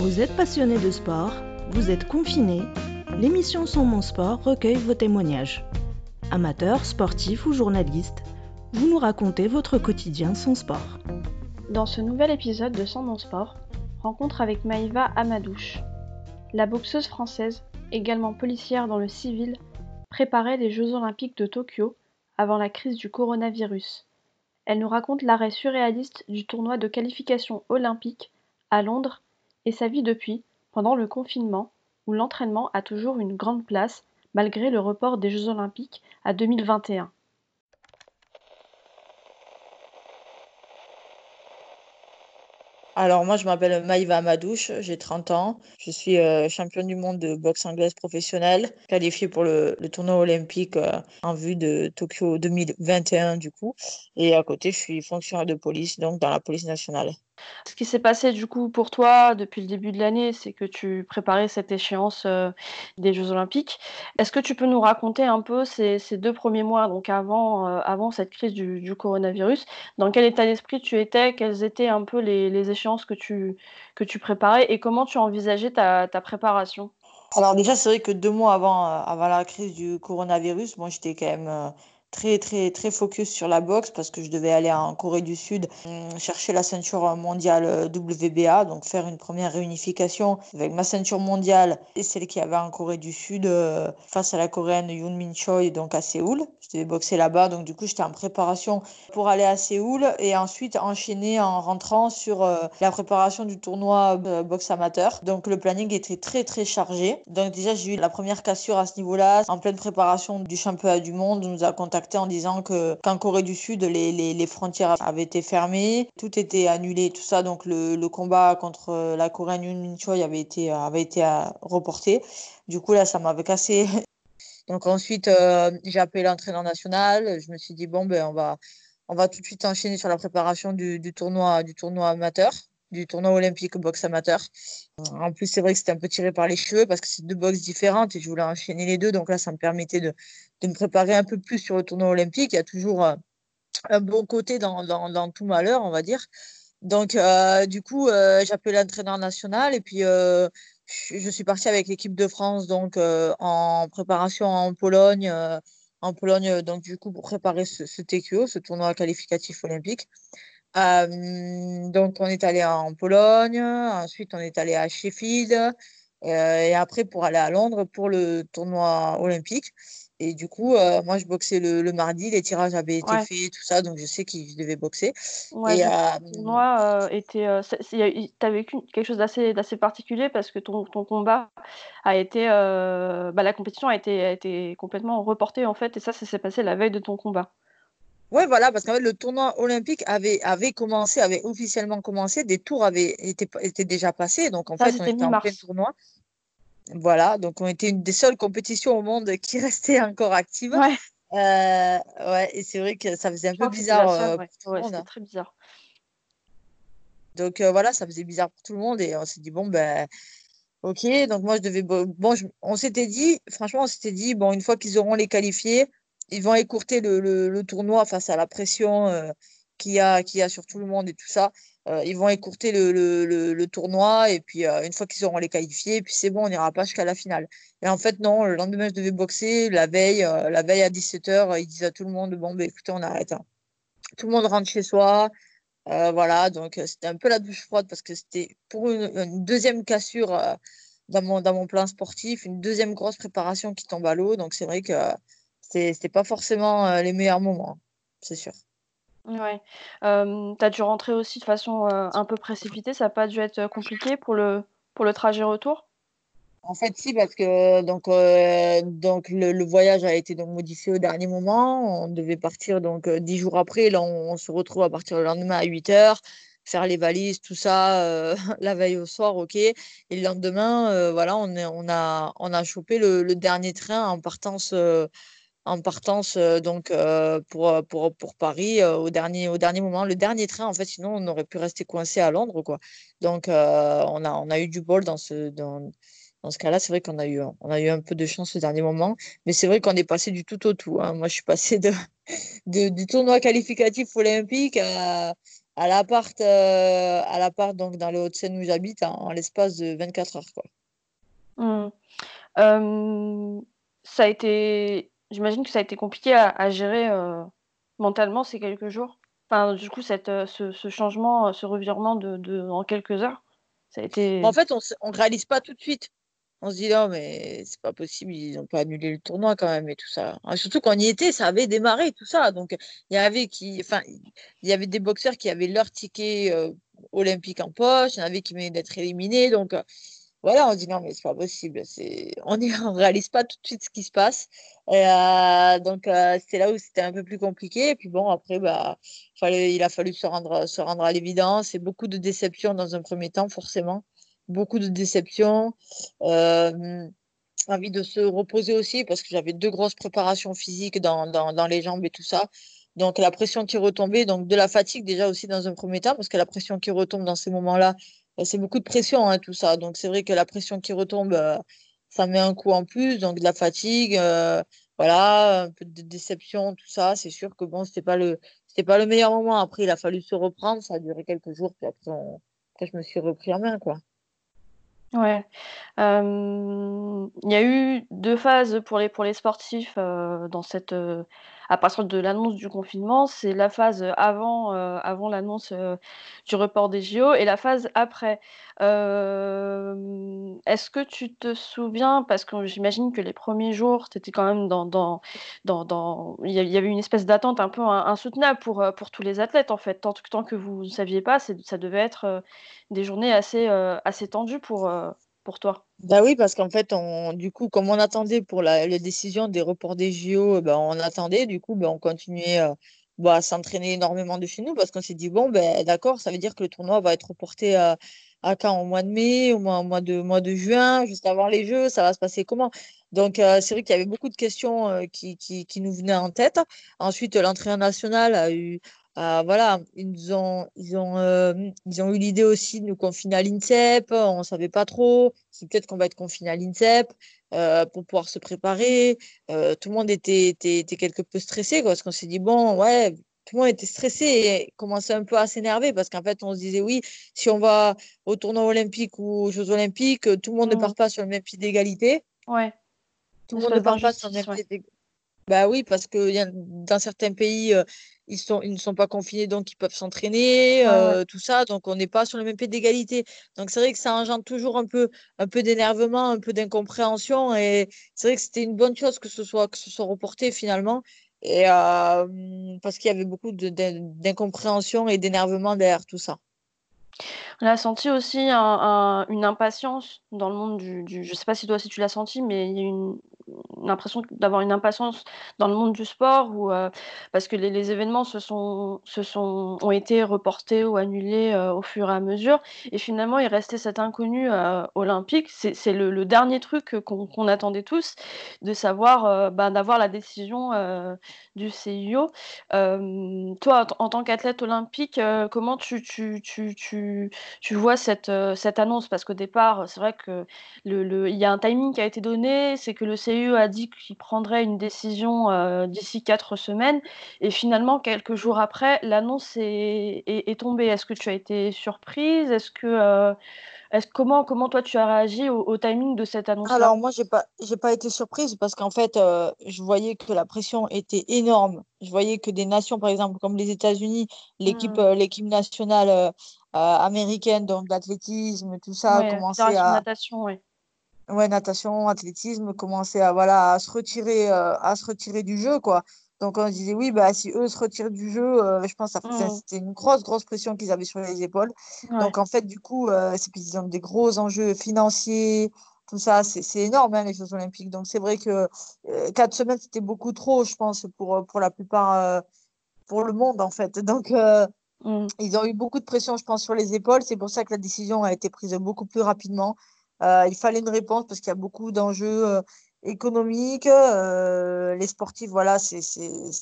Vous êtes passionné de sport, vous êtes confiné, l'émission Sans mon sport recueille vos témoignages. Amateurs, sportifs ou journalistes, vous nous racontez votre quotidien sans sport. Dans ce nouvel épisode de Sans mon sport, rencontre avec Maïva Amadouche. La boxeuse française, également policière dans le civil, préparait les Jeux olympiques de Tokyo avant la crise du coronavirus. Elle nous raconte l'arrêt surréaliste du tournoi de qualification olympique à Londres et sa vie depuis, pendant le confinement, où l'entraînement a toujours une grande place malgré le report des Jeux olympiques à 2021. Alors moi, je m'appelle Maïva Amadouche, j'ai 30 ans. Je suis euh, championne du monde de boxe anglaise professionnelle, qualifiée pour le, tournoi olympique euh, en vue de Tokyo 2021 du coup. Et à côté, je suis fonctionnaire de police, donc dans la police nationale. Ce qui s'est passé du coup pour toi depuis le début de l'année, c'est que tu préparais cette échéance euh, des Jeux Olympiques. Est-ce que tu peux nous raconter un peu ces, deux premiers mois, donc avant, euh, avant cette crise du, coronavirus, dans quel état d'esprit tu étais, quelles étaient un peu les, échéances que tu, que tu préparais? Et comment tu envisageais ta, ta préparation? Alors déjà, c'est vrai que deux mois avant, euh, avant la crise du coronavirus, moi j'étais quand même très très très focus sur la boxe parce que je devais aller en Corée du Sud hum, chercher la ceinture mondiale euh, WBA donc faire une première réunification avec ma ceinture mondiale et celle qui avait en Corée du Sud euh, face à la coréenne Yoon Min Choi donc à Séoul. Je devais boxer là-bas donc du coup j'étais en préparation pour aller à Séoul et ensuite enchaîner en rentrant sur euh, la préparation du tournoi boxe amateur. Donc le planning était très très chargé. Donc déjà j'ai eu la première cassure à ce niveau-là en pleine préparation du championnat du monde on nous a contacté en disant que qu'en Corée du Sud, les, les, frontières avaient été fermées, tout était annulé, tout ça. Donc le, le combat contre la Min Choi avait été, avait été euh, reporté. Du coup, là, ça m'avait cassé. Donc ensuite, euh, j'ai appelé l'entraîneur national. Je me suis dit, bon, ben, on va, on va tout de suite enchaîner sur la préparation du, du tournoi, du tournoi amateur du tournoi olympique boxe amateur. En plus, c'est vrai que c'était un peu tiré par les cheveux parce que c'est deux boxes différentes et je voulais enchaîner les deux. Donc là, ça me permettait de, de me préparer un peu plus sur le tournoi olympique. Il y a toujours euh, un bon côté dans, tout malheur, on va dire. Donc, euh, du coup, euh, appelé l'entraîneur national et puis euh, je suis partie avec l'équipe de France donc en préparation en Pologne. en Pologne, donc du coup, pour préparer ce TQO, ce tournoi qualificatif olympique. donc, on est allé en Pologne, ensuite, on est allé à Sheffield, et après, pour aller à Londres pour le tournoi olympique. Et du coup, euh, moi, je boxais le, le, mardi, les tirages avaient été faits, tout ça, donc je sais qu'il devait boxer. Ouais, et, euh, moi, euh, était, tu as vécu quelque chose d'assez particulier parce que ton, ton combat a été. Bah, la compétition a été, a été complètement reportée, en fait, et ça, ça s'est passé la veille de ton combat. Oui, voilà, parce qu'en fait, le tournoi olympique avait, avait commencé, avait officiellement commencé, des tours avaient été, étaient déjà passés, donc en fait, on était en plein tournoi. Voilà, donc on était une des seules compétitions au monde qui restait encore active. Ouais. Euh, ouais, et c'est vrai que ça faisait un peu bizarre euh, le monde. Hein. très bizarre. Donc euh, voilà, ça faisait bizarre pour tout le monde et on s'est dit bon ben ok, donc moi je devais bon, on s'était dit franchement on s'était dit bon une fois qu'ils auront les qualifiés, ils vont écourter le, le, tournoi face à la pression qu'il y a y a sur tout le monde et tout ça. Euh, ils vont écourter le, tournoi et puis euh, une fois qu'ils auront les qualifiés, puis c'est bon, on n'ira pas jusqu'à la finale. Et en fait, non, le lendemain, je devais boxer. La veille, euh, la veille à 17h, ils disent à tout le monde Bon, ben, écoutez, on arrête. Hein. Tout le monde rentre chez soi. voilà, donc c'était un peu la douche froide parce que c'était pour une, deuxième cassure dans, mon, dans mon plan sportif, une deuxième grosse préparation qui tombe à l'eau. Donc c'est vrai que c'était pas forcément les meilleurs moments, c'est sûr. Ouais. Euh, tu as dû rentrer aussi de façon, un peu précipitée, ça n'a pas dû être, compliqué pour le pour le trajet retour? En fait, si, parce que donc, donc le, voyage a été donc modifié au dernier moment. On devait partir donc dix jours après. Là, on, se retrouve à partir le lendemain à 8 heures, faire les valises, tout ça, la veille au soir, ok. Et le lendemain, voilà, on, est, on, a, on a chopé le, le dernier train en partance en partance donc pour, pour, pour Paris au, dernier, au dernier moment, le dernier train en fait, sinon on aurait pu rester coincé à Londres quoi. Donc on, a, on a eu du bol dans ce, dans, dans ce cas-là, c'est vrai qu'on a eu, a eu un peu de chance au dernier moment, mais c'est vrai qu'on est passé du tout au tout. Hein. Moi, je suis passé de, du tournoi qualificatif olympique à, à l'appart, à l'appart donc dans le Haut-de-Seine où j'habite en, l'espace de 24 heures. Quoi. Mmh. ça a été, j'imagine que ça a été compliqué à, gérer mentalement ces quelques jours. Enfin, du coup, cette, ce, ce, changement, ce revirement de, en quelques heures, ça a été. En fait, on ne réalise pas tout de suite on se dit non, mais c'est pas possible, ils n'ont pas annulé le tournoi quand même et tout ça. Ah, surtout quand on y était, ça avait démarré tout ça. Donc il y avait qui, enfin, il y avait des boxeurs qui avaient leur ticket euh, olympique en poche, il y en avait qui venaient d'être éliminés. Donc euh, voilà, on dit non, mais c'est pas possible. C'est, on ne réalise pas tout de suite ce qui se passe. Euh, donc c'est là où c'était un peu plus compliqué. Et puis bon, après, bah, il a fallu se rendre, se rendre à l'évidence et beaucoup de déceptions dans un premier temps, forcément beaucoup de déceptions, euh, envie de se reposer aussi parce que j'avais deux grosses préparations physiques dans, dans, les jambes et tout ça. Donc la pression qui retombait, donc de la fatigue déjà aussi dans un premier temps, parce que la pression qui retombe dans ces moments-là, euh, c'est beaucoup de pression, hein, tout ça. Donc c'est vrai que la pression qui retombe, euh, ça met un coup en plus, donc de la fatigue, voilà, un peu de déception, tout ça. C'est sûr que bon, c'était pas le, c'était pas le meilleur moment. Après, il a fallu se reprendre, ça a duré quelques jours, puis après, je me suis repris en main, quoi. Ouais. il y a eu deux phases pour les pour les sportifs, dans cette, à partir de l'annonce du confinement. C'est la phase, avant, avant l'annonce, du report des JO et la phase après. est-ce que tu te souviens parce que j'imagine que les premiers jours, tu étais quand même dans dans dans il y avait une espèce d'attente un peu insoutenable pour, pour tous les athlètes, en fait. Tant que tant que vous ne saviez pas, ça devait être, des journées assez, assez tendues pour, pour toi? Bah oui, parce qu'en fait, du coup, comme on attendait pour la, décision des reports des JO, bah, on attendait, du coup, bah, on continuait euh, bah, à s'entraîner énormément de chez nous parce qu'on s'est dit, bon, ben d'accord, ça veut dire que le tournoi va être reporté à, quand? Au mois de mai, au mois, de, mois de juin, juste avant les Jeux, ça va se passer comment? Donc, euh, c'est vrai qu'il y avait beaucoup de questions euh, qui, nous venaient en tête. Ensuite, l'entraîneur national a eu, euh, voilà, ils ont, ils ont, euh, ils ont eu l'idée aussi de nous confiner à l'INSEP. On ne savait pas trop. C'est peut-être qu'on va être confiné à l'INSEP euh, pour pouvoir se préparer. tout le monde était, était, était, quelque peu stressé parce qu'on s'est dit, bon, ouais, tout le monde était stressé et commençait un peu à s'énerver parce qu'en fait, on se disait, oui, si on va au tournoi olympique ou aux Jeux olympiques, tout le monde ne mmh. part pas sur le même pied d'égalité. Ouais. Tout le monde ne part pas sur le même pied d'égalité. Bah oui, parce que dans certains pays, ils, sont, ils ne sont pas confinés, donc ils peuvent s'entraîner, tout ça. Donc on n'est pas sur le même pied d'égalité. Donc c'est vrai que ça engendre toujours un peu, un peu d'énervement, un peu d'incompréhension. Et c'est vrai que c'était une bonne chose que ce soit, que ce soit reporté finalement. Et parce qu'il y avait beaucoup d'incompréhension et d'énervement derrière tout ça. On a senti aussi une impatience dans le monde du, du je sais pas si toi si tu l'as senti, mais il y a une, l'impression d'avoir une impatience dans le monde du sport ou parce que les, événements se sont, se sont, ont été reportés ou annulés au fur et à mesure. Et finalement, il restait cet inconnu olympique. C'est le, dernier truc qu'on attendait tous, de savoir, ben, d'avoir la décision du CIO. toi, en, tant qu'athlète olympique, comment tu, tu, tu, tu, tu vois cette, cette annonce? Parce qu'au départ, c'est vrai qu'il le, il y a un timing qui a été donné, c'est que le CIO a dit qu'il prendrait une décision euh, d'ici quatre semaines. Et finalement, quelques jours après, l'annonce est, est, tombée. Est-ce que tu as été surprise? Est-ce que euh, est comment, comment toi tu as réagi au, timing de cette annonce Alors moi, j'ai pas, j'ai pas été surprise parce qu'en fait, euh, je voyais que la pression était énorme. Je voyais que des nations, par exemple, comme les États-Unis, l'équipe, mmh. l'équipe nationale américaine, donc d'athlétisme, tout ça, commençait à. Natation, ouais ouais, natation, athlétisme, commençaient à, voilà, à, se retirer, euh, à se retirer du jeu. Quoi. Donc on disait, oui, bah, si eux se retirent du jeu, euh, je pense que mmh. c'était une grosse, grosse pression qu'ils avaient sur les épaules. Donc en fait, du coup, euh, c'est qu'ils ont des gros enjeux financiers, tout ça, c'est énorme, hein, les Jeux Olympiques. Donc c'est vrai que quatre semaines, c'était beaucoup trop, je pense, pour, pour la plupart, pour le monde, en fait. Donc mmh. ils ont eu beaucoup de pression, je pense, sur les épaules. C'est pour ça que la décision a été prise beaucoup plus rapidement. Euh, il fallait une réponse parce qu'il y a beaucoup d'enjeux euh, économiques. Euh, les sportifs, voilà, c'est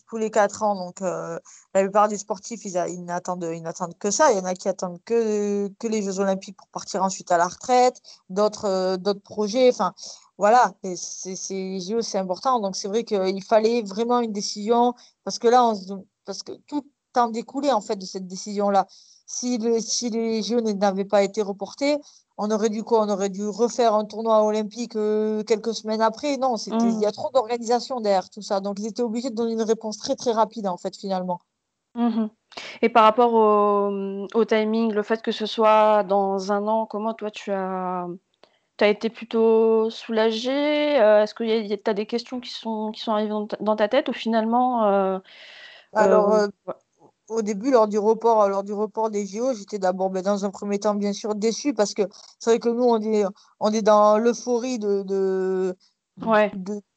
tous les quatre ans. Donc, la plupart des sportifs, ils, n'attendent que ça. Il y en a qui attendent que, les Jeux Olympiques pour partir ensuite à la retraite, d'autres projets. Enfin, voilà, c'est c'est important. Donc, c'est vrai qu'il fallait vraiment une décision parce que là, on, parce que tout en découlait en fait de cette décision-là. Si, si les Jeux n'avaient pas été reportés, on aurait dû quoi? On aurait dû refaire un tournoi olympique euh, quelques semaines après? Non, il y a mmh. trop d'organisation derrière tout ça. Donc ils étaient obligés de donner une réponse très très rapide en fait finalement. Mmh Et par rapport au, timing, le fait que ce soit dans un an, comment toi tu as, tu as été plutôt soulagé? Euh, Est-ce que tu as des questions qui sont, qui sont arrivées dans ta, tête ou finalement euh, Alors, au début, lors du report, lors du report des JO, j'étais d'abord, ben, dans un premier temps, bien sûr, déçu parce que c'est vrai que nous, on est, on est dans l'euphorie de, de, ouais.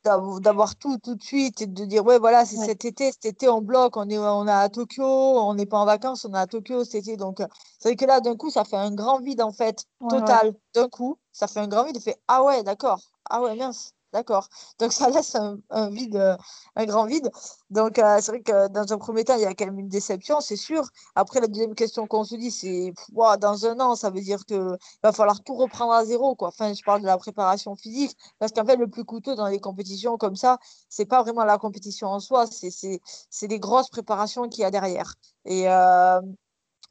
d'avoir tout tout de suite et de dire, ouais, voilà, c'est cet été, cet été, on bloque, on est, on est à Tokyo, on n'est pas en vacances, on est à Tokyo cet été. Donc, c'est vrai que là, d'un coup, ça fait un grand vide, en fait, total. D'un coup, ça fait un grand vide, fait, ah ouais, d'accord, ah ouais, mince. D'accord. Donc ça laisse un, vide, euh, un grand vide. Donc euh, c'est vrai que dans un premier temps, il y a quand même une déception, c'est sûr. Après, la deuxième question qu'on se dit, c'est dans un an, ça veut dire qu'il va falloir tout reprendre à zéro. Quoi. Enfin, je parle de la préparation physique, parce qu'en fait, le plus coûteux dans les compétitions comme ça, c'est pas vraiment la compétition en soi, c'est les grosses préparations qu'il y a derrière. Et euh,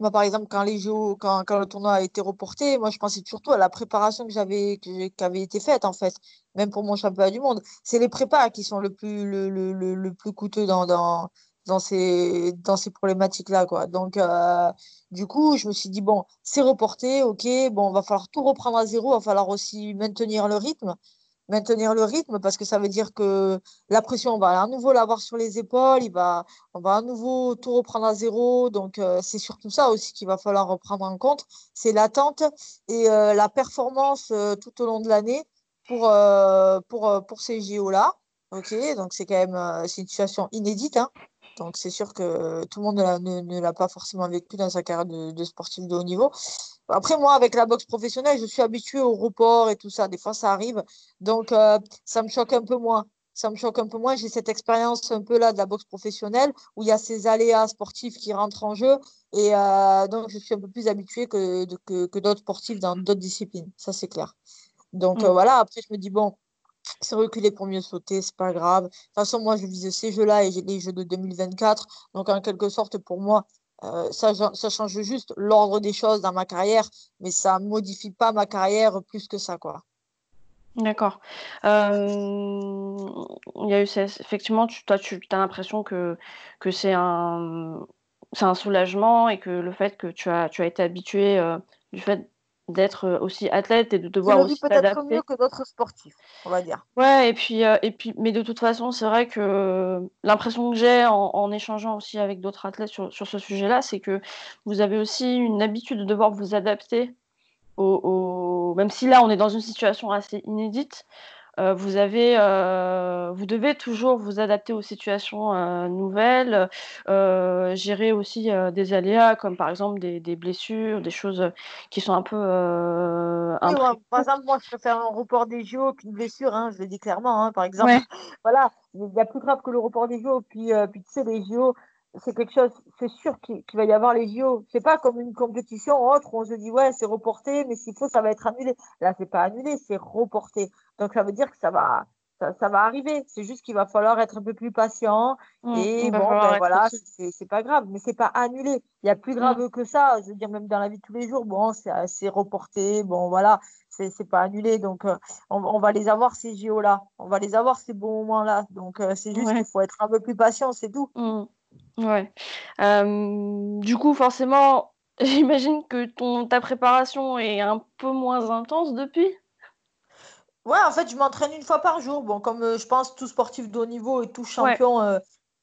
moi, par exemple, quand, les jeux, quand, quand, le tournoi a été reporté, moi, je pensais surtout à la préparation que j'avais, qui avait été faite, en fait, même pour mon championnat du monde. C'est les prépas qui sont le plus, le, le, le, plus coûteux dans, dans, dans ces, dans ces problématiques-là. Donc, euh, du coup, je me suis dit, bon, c'est reporté, ok, bon, va falloir tout reprendre à zéro, il va falloir aussi maintenir le rythme maintenir le rythme parce que ça veut dire que la pression, on va à nouveau l'avoir sur les épaules, il va, on va à nouveau tout reprendre à zéro. Donc, euh, c'est surtout ça aussi qu'il va falloir reprendre en compte. C'est l'attente et euh, la performance euh, tout au long de l'année pour, pour, pour ces JO-là. OK, donc c'est quand même une situation inédite. Hein. Donc, c'est sûr que tout le monde ne, l'a pas forcément vécu dans sa carrière de, de sportif de haut niveau. Après, moi, avec la boxe professionnelle, je suis habituée au report et tout ça. Des fois, ça arrive. Donc, euh, ça me choque un peu moins. Ça me choque un peu moins. J'ai cette expérience un peu là de la boxe professionnelle où il y a ces aléas sportifs qui rentrent en jeu. Et euh, donc, je suis un peu plus habituée que, que, d'autres sportifs dans d'autres disciplines. Ça, c'est clair. Donc, euh, mm. voilà. Après, je me dis, bon, c'est reculé pour mieux sauter, c'est pas grave. De toute façon, moi, je vise ces jeux-là et j'ai les jeux de 2024. Donc, en quelque sorte, pour moi, euh, ça, ça, change juste l'ordre des choses dans ma carrière, mais ça modifie pas ma carrière plus que ça, quoi. D'accord. Euh, il y a eu effectivement, tu, toi, tu as l'impression que, que c'est un, un soulagement et que le fait que tu as, tu as été habitué euh, du fait d'être euh, aussi athlète et de devoir aussi peut-être mieux que d'autres sportifs, on va dire. Ouais, et puis, euh, et puis, mais de toute façon, c'est vrai que l'impression que j'ai en, échangeant aussi avec d'autres athlètes sur, sur ce sujet-là, c'est que vous avez aussi une habitude de devoir vous adapter au, même si là on est dans une situation assez inédite, euh, vous, avez, euh, vous devez toujours vous adapter aux situations euh, nouvelles, gérer aussi des aléas comme par exemple des, des, blessures, des choses qui sont un peu. par exemple, moi je préfère un report des JO qu'une blessure, hein, je le dis clairement. Hein, par exemple, voilà, il y a plus grave que le report des JO. Puis, puis tu sais, les JO, c'est quelque chose, c'est sûr qu'il va y avoir les JO. C'est pas comme une compétition autre où on se dit ouais c'est reporté, mais s'il faut ça va être annulé. Là c'est pas annulé, c'est reporté. Donc ça veut dire que ça va, ça, va arriver. C'est juste qu'il va falloir être un peu plus patient mmh, et bon ben voilà c'est pas grave, mais c'est pas annulé. Il y a plus grave mmh. que ça. Je veux dire même dans la vie de tous les jours, bon c'est reporté, bon voilà c'est pas annulé. Donc, euh, on, va les avoir, ces JO là. On va les avoir, ces bons moments là. Donc, euh, c'est juste qu'il faut être un peu plus patient, c'est tout. Mmh. Ouais. du coup, forcément, j'imagine que ton ta préparation est un peu moins intense depuis? Ouais, en fait, je m'entraîne une fois par jour. Bon, comme, je pense tout sportif de haut niveau et tout champion,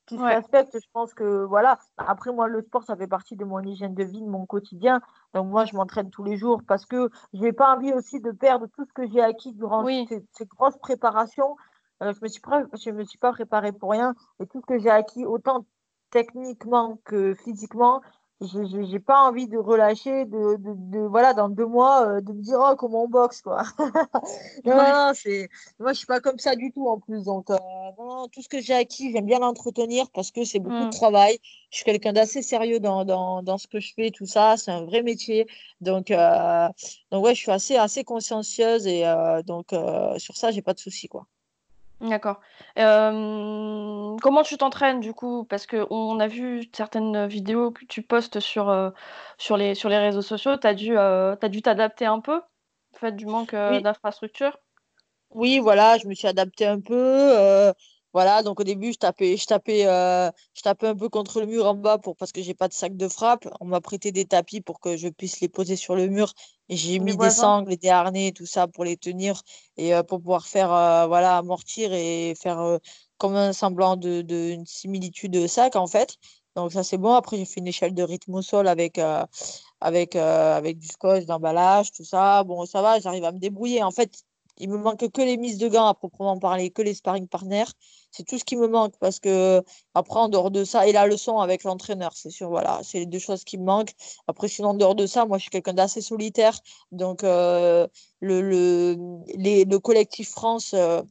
qui se respecte, je pense que voilà. Après moi, le sport, ça fait partie de mon hygiène de vie, de mon quotidien. Donc moi, je m'entraîne tous les jours parce que j'ai pas envie aussi de perdre tout ce que j'ai acquis durant ces ces grosses préparations. je me suis je me suis pas préparée pour rien et tout ce que j'ai acquis, autant techniquement que physiquement, je n'ai pas envie de relâcher, de, de, voilà, dans deux mois, euh, de me dire oh, comment on boxe, quoi. non, non, c'est, moi, je suis pas comme ça du tout en plus. Donc, euh, tout ce que j'ai acquis, j'aime bien l'entretenir parce que c'est beaucoup de mmh. travail. Je suis quelqu'un d'assez sérieux dans, dans, dans, ce que je fais, tout ça. C'est un vrai métier. Donc, euh, donc ouais, je suis assez, assez consciencieuse et donc, sur ça, j'ai pas de soucis, quoi. D'accord. Hem, comment tu t'entraînes du coup? Parce qu'on a vu certaines vidéos que tu postes sur, heu, sur les sur les réseaux sociaux. Tu as dû, heu, tu as dû t'adapter un peu? Fait, du manque, heu, Oui. d'infrastructures? Oui, voilà, je me suis adaptée un peu, heu, voilà, donc au début, je tapais je tapais, heu, je tapais un peu contre le mur en bas pour parce que j'ai pas de sac de frappe. On m'a prêté des tapis pour que je puisse les poser sur le mur et j'ai mis des sangles et des harnais, tout ça pour les tenir et heu, pour pouvoir faire, heu, voilà, amortir et faire, comme un semblant de de une similitude, sac, en fait. Donc ça, c'est bon. Après, j'ai fait une échelle de rythme au sol avec, avec, avec du scotch d'emballage, tout ça. Bon, ça va, j'arrive à me débrouiller. En fait, il me manque que les mises de gants à proprement parler, que les sparring partners. C'est tout ce qui me manque parce que après, en dehors de ça, et la leçon avec l'entraîneur, c'est sûr, voilà, c'est les deux choses qui me manquent. Après, sinon, en dehors de ça, moi, je suis quelqu'un d'assez solitaire. Donc, euh, le, le, les, le collectif France, euh,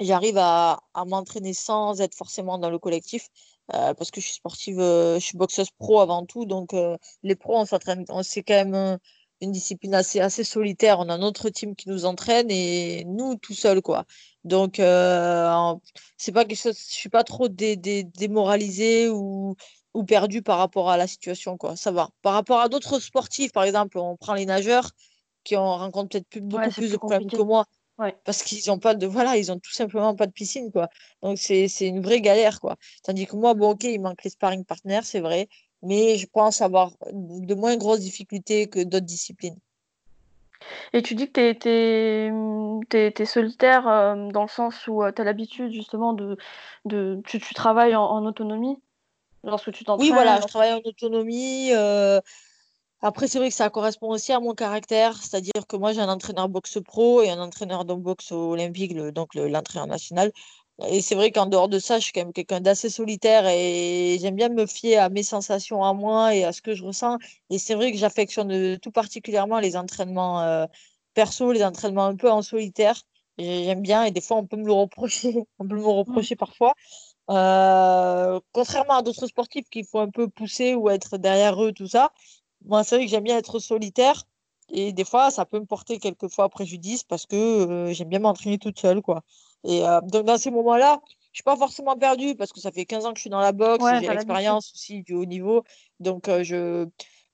j'arrive à, à m'entraîner sans être forcément dans le collectif. euh, parce que je suis sportive, je suis boxeuse pro avant tout, donc les pros, on s'entraîne, on- c'est quand même une discipline assez, assez solitaire. On a notre team qui nous entraîne et nous tout seuls, quoi. Donc, euh, c'est pas quelque chose, je suis pas trop dé, dé- démoralisée ou, ou perdue par rapport à la situation, quoi. Ça va. Par rapport à d'autres sportifs, par exemple, on prend les nageurs qui en rencontrent peut-être plus- beaucoup plus de problèmes que moi Ouais. parce qu'ils ont pas de voilà ils ont tout simplement pas de piscine quoi donc c'est c'est une vraie galère quoi tandis que moi bon ok il manque les sparring partners c'est vrai mais je pense avoir de moins grosses difficultés que d'autres disciplines. Et tu dis que tu es es solitaire, hem, dans le sens où, heu, tu as l'habitude justement de de tu tu travailles en en autonomie lorsque tu oui t'entraînes, voilà je travaille en autonomie euh, après c'est vrai que ça correspond aussi à mon caractère c'est-à-dire que moi j'ai un entraîneur boxe pro et un entraîneur de boxe olympique le- donc le- l'entraîneur national Et c'est vrai qu'en dehors de ça, je suis quand même quelqu'un d'assez solitaire et j'aime bien me fier à mes sensations à moi et à ce que je ressens. Et c'est vrai que j'affectionne tout particulièrement les entraînements euh, perso, les entraînements un peu en solitaire. J'aime bien et des fois on peut me le reprocher, on peut me le mmh, reprocher parfois. Euh, contrairement à d'autres sportifs qu'il faut un peu pousser ou être derrière eux, tout ça. Moi, c'est vrai que j'aime bien être solitaire et des fois, ça peut me porter quelquefois préjudice parce que euh, j'aime bien m'entraîner toute seule, quoi. Et euh, donc, dans ces moments-là, je suis pas forcément perdue parce que ça fait 15 ans que je suis dans la boxe, ouais, j'ai l'expérience aussi du haut niveau. Donc, euh, je,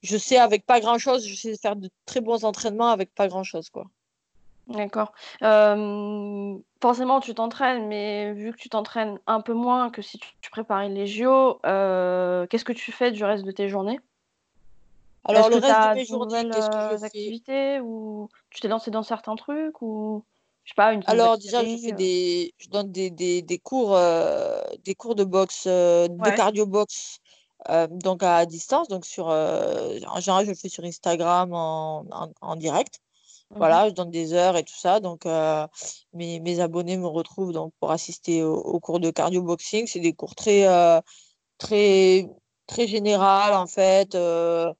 je sais avec pas grand-chose, je sais faire de très bons entraînements avec pas grand-chose, quoi. D'accord. Hem, forcément tu t'entraînes, mais vu que tu t'entraînes un peu moins que si tu tu préparais les JO, qu'est-ce que tu fais du reste de tes journées? Alors, le reste de mes journées, qu'est-ce que je fais? activités ou tu t'es lancé dans certains trucs ou je sais pas, une Alors déjà, je fais des, je donne des, des, des cours, euh, des cours de boxe, euh, de cardio boxe, euh, donc à distance. Donc sur, euh, en général, je le fais sur Instagram en, en, en direct. Voilà, je donne des heures et tout ça. Donc euh, mes, mes abonnés me retrouvent donc pour assister au- aux cours de cardio boxing. C'est des cours très, euh, très, très général en fait, euh,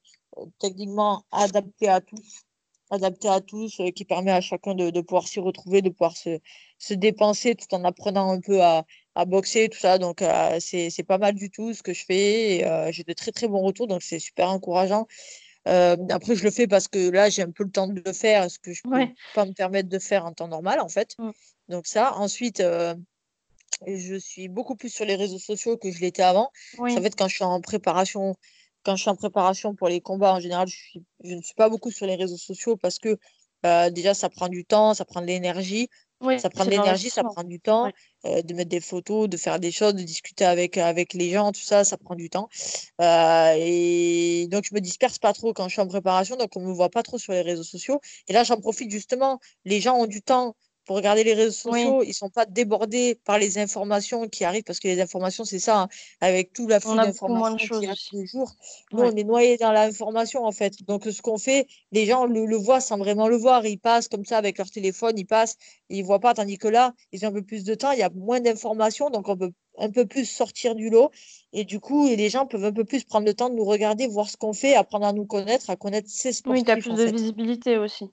techniquement adapté à tous, adapté à tous, euh, qui permet à chacun de, de pouvoir s'y retrouver, de pouvoir se, se dépenser tout en apprenant un peu à, à boxer, tout ça. Donc, euh, c'est, pas mal du tout ce que je fais. euh, j'ai de très, très bons retours, donc c'est super encourageant. Euh, après, je le fais parce que là, j'ai un peu le temps de le faire, ce que je peux Ouais. pas me permettre de faire en temps normal, en fait. Mmh. Donc, ça. Ensuite, je suis beaucoup plus sur les réseaux sociaux que je l'étais avant. Ça Oui. fait quand je suis en préparation, quand je suis en préparation pour les combats, en général, je suis, je ne suis pas beaucoup sur les réseaux sociaux parce que euh, déjà, ça prend du temps, ça prend de l'énergie. Oui, Ça prend de l'énergie, ça prend du temps, Ouais. euh, de mettre des photos, de faire des choses, de discuter avec, avec les gens, tout ça, ça prend du temps. Euh, et donc, je me disperse pas trop quand je suis en préparation, donc on me voit pas trop sur les réseaux sociaux. Et là, j'en profite justement. Les gens ont du temps pour regarder les réseaux Oui, sociaux, ils sont pas débordés par les informations qui arrivent, parce que les informations, c'est ça, hein, avec tout on l'afflux a beaucoup moins de d'informations qui choses arrive tous les jours. Nous, Ouais. on est noyés dans l'information, en fait. Donc, ce qu'on fait, les gens le, le voient sans vraiment le voir. Ils passent comme ça avec leur téléphone, ils passent, ils voient pas, tandis que là, ils ont un peu plus de temps, il y a moins d'informations, donc on peut un peu plus sortir du lot. Et du coup, et les gens peuvent un peu plus prendre le temps de nous regarder, voir ce qu'on fait, apprendre à nous connaître, à connaître ces Oui, tu as sportifs, plus de fait. visibilité aussi.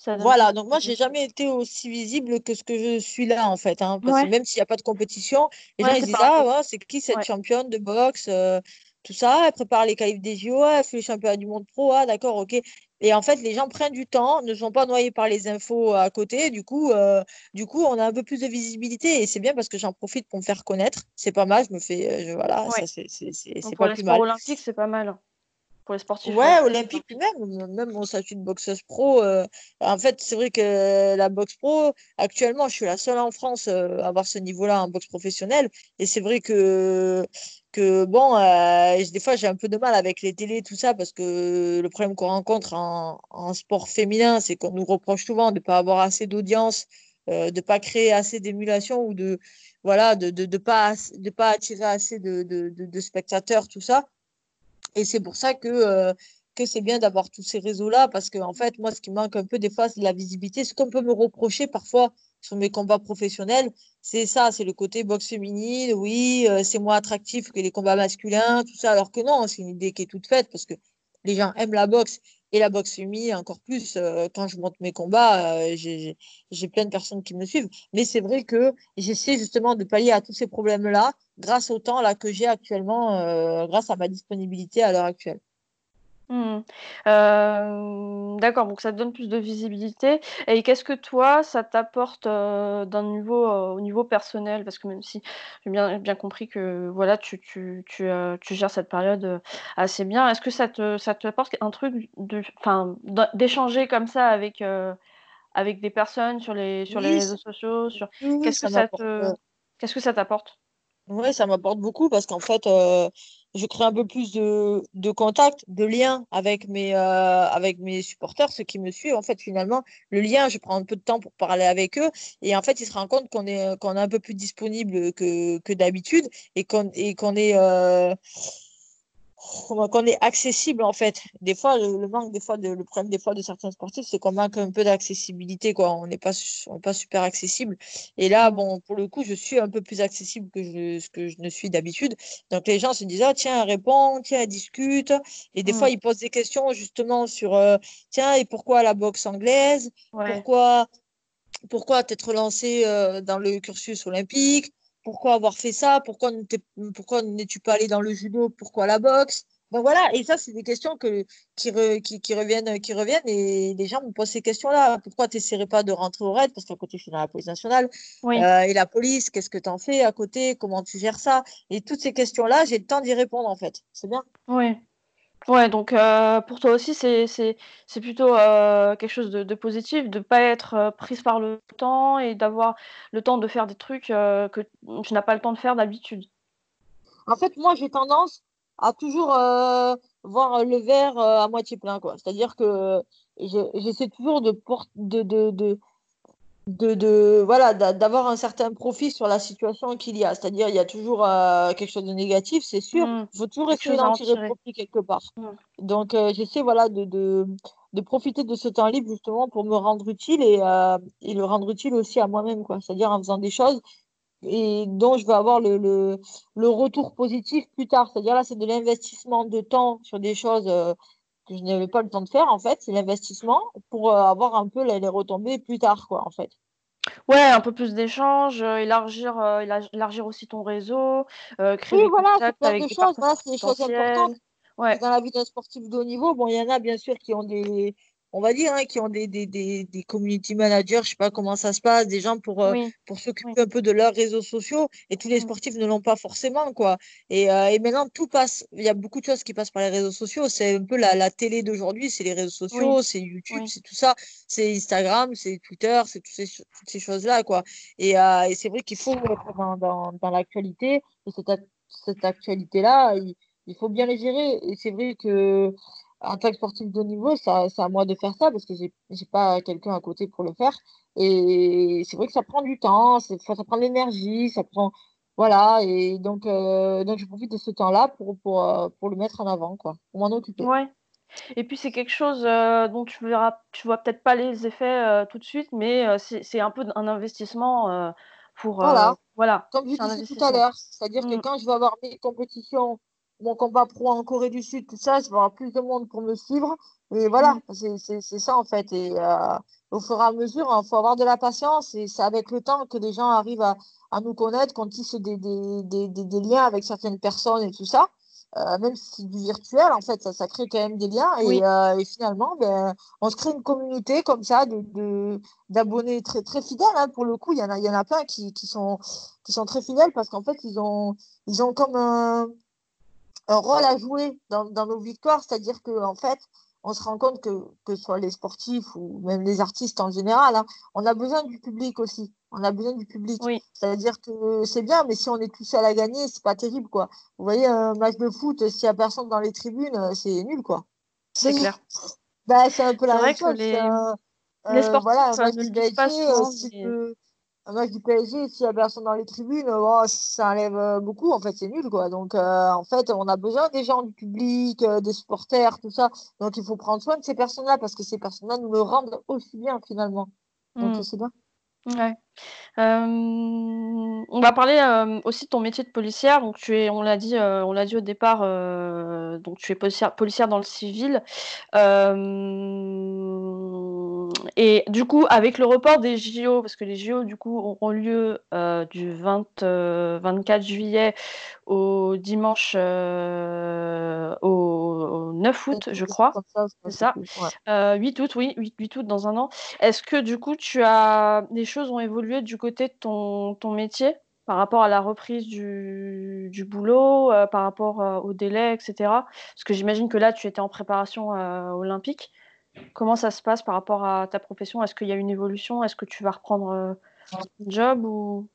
Ça donne plus Voilà, donc moi, j'ai jamais été aussi visible que ce que je suis là, en fait. Hein, parce que même s'il n'y a pas de compétition, les gens, ils disent, ah, ouais, c'est qui cette championne de boxe, euh, tout ça, elle prépare les qualifs des JO, elle fait les championnats du monde pro, ah, d'accord, ok. Et en fait, les gens prennent du temps, ne sont pas noyés par les infos à côté. Du coup, euh, du coup on a un peu plus de visibilité et c'est bien parce que j'en profite pour me faire connaître. C'est pas mal, je me fais. Je, voilà, ça, c'est pas plus mal. olympique, c'est pas mal pour les sportifs. Ouais, olympique même, même mon statut de boxeuse pro. Euh, en fait, c'est vrai que la boxe pro, actuellement, je suis la seule en France euh, à avoir ce niveau-là en boxe professionnelle. Et c'est vrai que, que bon, euh, des fois, j'ai un peu de mal avec les télés, tout ça, parce que le problème qu'on rencontre en, en, sport féminin, c'est qu'on nous reproche souvent de ne pas avoir assez d'audience, de ne pas créer assez d'émulation ou de voilà de ne de, de pas, de pas attirer assez de, de spectateurs, tout ça. Et c'est pour ça que, euh, que c'est bien d'avoir tous ces réseaux-là, parce que en fait, moi, ce qui manque un peu des fois, c'est la visibilité. Ce qu'on peut me reprocher parfois sur mes combats professionnels, c'est ça, c'est le côté boxe féminine, oui, euh, c'est moins attractif que les combats masculins, tout ça, alors que non, c'est une idée qui est toute faite, parce que les gens aiment la boxe et la boxe féminine encore plus. Euh, quand je monte mes combats, j'ai plein de personnes qui me suivent. Mais c'est vrai que j'essaie justement de pallier à tous ces problèmes-là grâce au temps là, que j'ai actuellement, euh, grâce à ma disponibilité à l'heure actuelle. Mmh. Euh, d'accord, donc ça te donne plus de visibilité. Et qu'est-ce que toi, ça t'apporte euh, d'un niveau au niveau personnel? Parce que même si j'ai bien, bien compris que voilà, tu, tu, tu, tu gères cette période assez bien, est-ce que ça te, ça te apporte un truc d'échanger comme ça avec, avec des personnes sur les, sur les réseaux sociaux, sur qu'est-ce que ça te, qu'est-ce que ça t'apporte? Oui, ça m'apporte beaucoup parce qu'en fait, euh, je crée un peu plus de, de contact, de lien avec mes, euh, avec mes supporters, ceux qui me suivent. En fait, finalement, le lien, je prends un peu de temps pour parler avec eux. Et en fait, ils se rendent compte qu'on est, qu'on est un peu plus disponible que, que d'habitude et qu'on est. Euh, qu'on est accessible en fait. Des fois, le, manque, des fois, de, le problème des fois de certains sportifs, c'est qu'on manque un peu d'accessibilité, quoi. On n'est pas, pas super accessible. Et là, bon, pour le coup, je suis un peu plus accessible que je, ce que je ne suis d'habitude. Donc les gens se disent, ah, tiens, réponds, tiens, discute. Et des fois, ils posent des questions justement sur, euh, tiens, et pourquoi la boxe anglaise? Pourquoi pourquoi t'être lancé euh, dans le cursus olympique? Pourquoi avoir fait ça? Pourquoi n'es-tu pas allé dans le judo? Pourquoi la boxe? Ben voilà, et ça, c'est des questions que, qui, qui, reviennent, qui reviennent et les gens me posent ces questions-là. Pourquoi tu n'essaierais pas de rentrer au RAID? Parce qu'à côté, je suis dans la police nationale. Euh, et la police, qu'est-ce que tu en fais à côté? Comment tu gères ça? Et toutes ces questions-là, j'ai le temps d'y répondre, en fait. C'est bien. Oui, Ouais, donc euh, pour toi aussi, c'est plutôt euh, quelque chose de, positif, de ne pas être euh, prise par le temps et d'avoir le temps de faire des trucs que tu n'as pas le temps de faire d'habitude. En fait, moi, j'ai tendance à toujours voir le verre à moitié plein. C'est-à-dire que j'essaie toujours de, de, de, de de, voilà d'avoir un certain profit sur la situation qu'il y a. C'est-à-dire il y a toujours euh, quelque chose de négatif, c'est sûr. Mm. Il faut toujours essayer d'en tirer profit quelque part. Mm. Donc euh, j'essaie voilà de, de, de, profiter de ce temps libre justement pour me rendre utile et, euh, et le rendre utile aussi à moi-même quoi. C'est-à-dire en faisant des choses et dont je vais avoir le, le, le retour positif plus tard. C'est-à-dire là c'est de l'investissement de temps sur des choses que je n'avais pas le temps de faire, en fait, c'est l'investissement pour euh, avoir un peu les, retombées plus tard, quoi, en fait. Ouais, un peu plus d'échanges, euh, élargir, euh, élargir aussi ton réseau, créer des voilà, contacts avec des choses, voilà, c'est des choses importantes. Ouais. Dans la vie d'un sportif de haut niveau, bon, il y en a bien sûr qui ont des, on va dire, hein, qui ont des, des, des, des, community managers, je sais pas comment ça se passe, des gens pour, euh, pour s'occuper un peu de leurs réseaux sociaux. Et tous les sportifs ne l'ont pas forcément, quoi. Et, euh, et, maintenant, tout passe. Il y a beaucoup de choses qui passent par les réseaux sociaux. C'est un peu la, la télé d'aujourd'hui, c'est les réseaux sociaux, c'est YouTube, c'est tout ça. C'est Instagram, c'est Twitter, c'est toutes ces, toutes ces choses-là, quoi. Et, euh, et c'est vrai qu'il faut être dans, dans, dans l'actualité. Et cette, cette actualité-là, il, il faut bien les gérer. Et c'est vrai que en tant que sportif de haut niveau, c'est à moi de faire ça parce que j'ai n'ai pas quelqu'un à côté pour le faire. Et c'est vrai que ça prend du temps, ça, prend de l'énergie, ça prend. Voilà, et donc, euh, donc je profite de ce temps-là pour, pour, euh, pour le mettre en avant, quoi, pour m'en occuper. Ouais. Et puis c'est quelque chose euh, dont tu verras, tu vois peut-être pas les effets tout de suite, mais c'est un peu un investissement pour. Voilà. voilà. Comme je disais tout à l'heure, c'est-à-dire que mmh. quand je vais avoir mes compétitions mon combat pro en Corée du Sud, tout ça, il va y avoir plus de monde pour me suivre. Et voilà, mm. c'est ça en fait. Et euh, au fur et à mesure, il hein, faut avoir de la patience et c'est avec le temps que les gens arrivent à, à nous connaître, qu'on tisse des, des, des, des, liens avec certaines personnes et tout ça. euh, même si c'est du virtuel, en fait, ça, ça crée quand même des liens. Et, euh, et finalement, ben, on se crée une communauté comme ça de, d'abonnés très, très fidèles. Hein. Pour le coup, il y en a, y en a plein qui, qui, sont, qui sont très fidèles parce qu'en fait, ils ont, ils ont comme un, un rôle à jouer dans, dans nos victoires. C'est-à-dire qu'en en fait, on se rend compte que, que ce soit les sportifs ou même les artistes en général, hein, on a besoin du public aussi. On a besoin du public. Oui. C'est-à-dire que c'est bien, mais si on est tout seul à gagner, c'est pas terrible, quoi. Vous voyez, un match de foot, s'il y a personne dans les tribunes, euh, c'est nul, quoi. C'est clair. Bah, c'est un peu la même chose. Les... Euh, les sportifs, voilà, ça ne le disent pas souvent, un match du PSG, s'il y a personne dans les tribunes, oh, ça enlève euh, beaucoup. En fait, c'est nul, quoi. Donc, euh, en fait, on a besoin des gens, du public, euh, des supporters, tout ça. Donc, il faut prendre soin de ces personnes-là parce que ces personnes-là nous le rendent aussi bien, finalement. Donc, Mm. c'est bien. Ouais. Euh, on va parler euh, aussi de ton métier de policière. Donc tu es, on l'a dit, euh, on l'a dit au départ. donc tu es policière, policière dans le civil. Euh, et du coup, avec le report des JO, parce que les JO du coup auront lieu euh, du 20, euh, 24 juillet au dimanche euh, au, au 9 août, je crois. C'est ça. cool. Ouais. Euh, 8 août, oui, 8, 8 août dans un an. Est-ce que du coup, tu as des choses ont évolué du côté de ton, ton métier par rapport à la reprise du, du boulot, euh, par rapport euh, au délai, etc. Parce que j'imagine que là, tu étais en préparation euh, olympique. Comment ça se passe par rapport à ta profession? Est-ce qu'il y a une évolution? Est-ce que tu vas reprendre euh, ton job ou?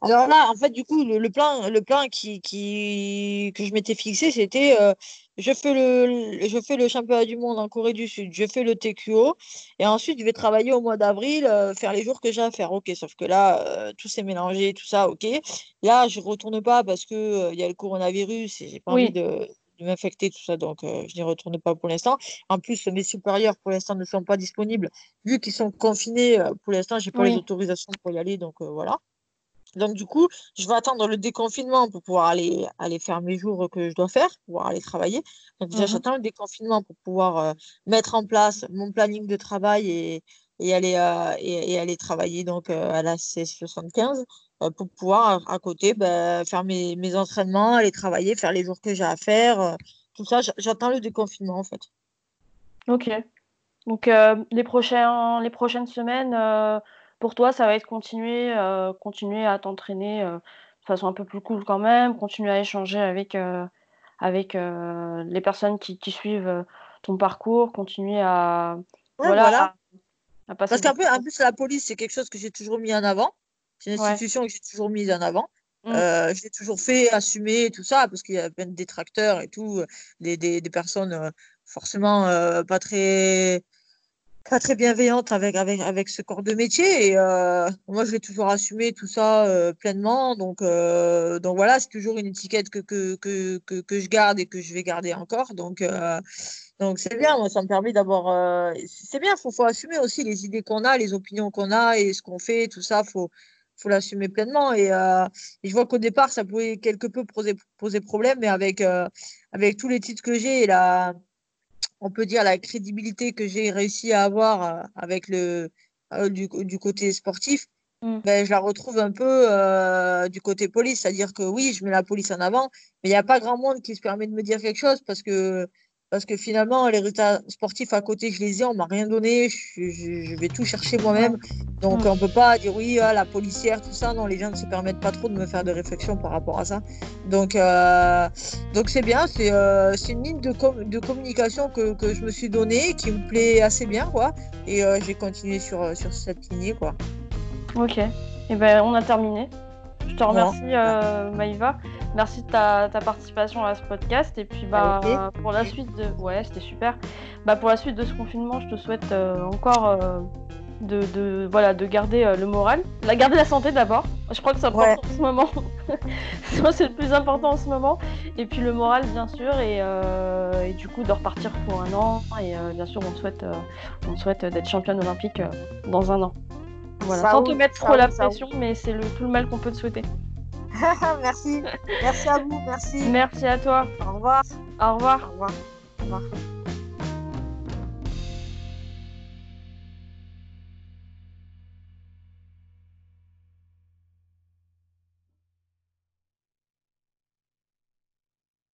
Alors là, en fait, du coup, le, le plan, le plan qui, qui, que je m'étais fixé, c'était euh, je fais le, je fais le championnat du monde en Corée du Sud, je fais le TQO, et ensuite je vais travailler au mois d'avril, euh, faire les jours que j'ai à faire. Ok, sauf que là, euh, tout s'est mélangé, tout ça, ok. Là, je retourne pas parce que euh, il y a le coronavirus et j'ai pas Oui. envie de, de m'infecter, tout ça, donc euh, je n'y retourne pas pour l'instant. En plus, mes supérieurs, pour l'instant, ne sont pas disponibles. Vu qu'ils sont confinés, pour l'instant, j'ai pas les Oui. autorisations pour y aller, donc euh, voilà. Donc, du coup, je vais attendre le déconfinement pour pouvoir aller, aller faire mes jours que je dois faire, pouvoir aller travailler. Donc, déjà, Mhm. j'attends le déconfinement pour pouvoir euh, mettre en place mon planning de travail et, et, aller, euh, et, et aller travailler donc, euh, à la C75 euh, pour pouvoir, à, à côté, ben, faire mes, mes entraînements, aller travailler, faire les jours que j'ai à faire. euh, tout ça, j'attends le déconfinement, en fait. Ok. Donc euh, les prochains, les prochaines semaines, euh, pour toi, ça va être continuer, euh, continuer à t'entraîner euh, de façon un peu plus cool quand même, continuer à échanger avec, euh, avec euh, les personnes qui, qui suivent euh, ton parcours, continuer à, Ouais, voilà, voilà. à, à passer Parce qu'un peu, en plus, la police, c'est quelque chose que j'ai toujours mis en avant. C'est une Ouais. institution que j'ai toujours mise en avant. Mm. Euh, je l'ai toujours fait, assumer tout ça, parce qu'il y a plein de détracteurs et tout, euh, des, des, des personnes euh, forcément euh, pas très pas très bienveillantes avec, avec, avec ce corps de métier. Et moi, je vais toujours assumer tout ça pleinement. Donc, donc voilà, c'est toujours une étiquette que, que, que, que, que je garde et que je vais garder encore. Donc, donc c'est bien, moi, ça me permet d'avoir. c'est bien, il faut, faut assumer aussi les idées qu'on a, les opinions qu'on a et ce qu'on fait, tout ça, faut faut l'assumer pleinement. Et, euh, et je vois qu'au départ, ça pouvait quelque peu poser, poser problème, mais avec, euh, avec tous les titres que j'ai et la, on peut dire la crédibilité que j'ai réussi à avoir euh, avec le, euh, du, du côté sportif, Mm. ben, je la retrouve un peu du côté police. C'est-à-dire que oui, je mets la police en avant, mais il n'y a pas grand monde qui se permet de me dire quelque chose parce que, parce que finalement, les résultats sportifs à côté, je les ai, on m'a rien donné, je, je- je vais tout chercher moi-même. Donc on peut pas dire oui, ah, la policière, tout ça. Non, les gens ne se permettent pas trop de me faire de réflexion par rapport à ça. Donc euh, donc c'est bien, c'est euh, une ligne de, com- de communication que, que je me suis donnée, qui me plaît assez bien, quoi. Et euh, j'ai continué sur, sur cette lignée, quoi. Ok. Et ben on a terminé. Je te remercie euh, Maïva. Merci de ta, ta participation à ce podcast. Et puis bah Avec pour la suite de. Ouais, c'était super. Bah pour la suite de ce confinement, je te souhaite euh, encore euh, de, de- voilà, de garder euh, le moral. La garder la santé d'abord. Je crois que c'est important Ouais. en ce moment. C'est le plus important en ce moment. Et puis le moral bien sûr. Et, et du coup de repartir pour un an. Et bien sûr on te souhaite, on te souhaite d'être championne olympique dans un an. Voilà, sans te mettre trop la pression, mais c'est le, tout le mal qu'on peut te souhaiter. merci. Merci à vous, merci. Merci à toi. Au revoir. Au revoir. Au revoir. Au revoir.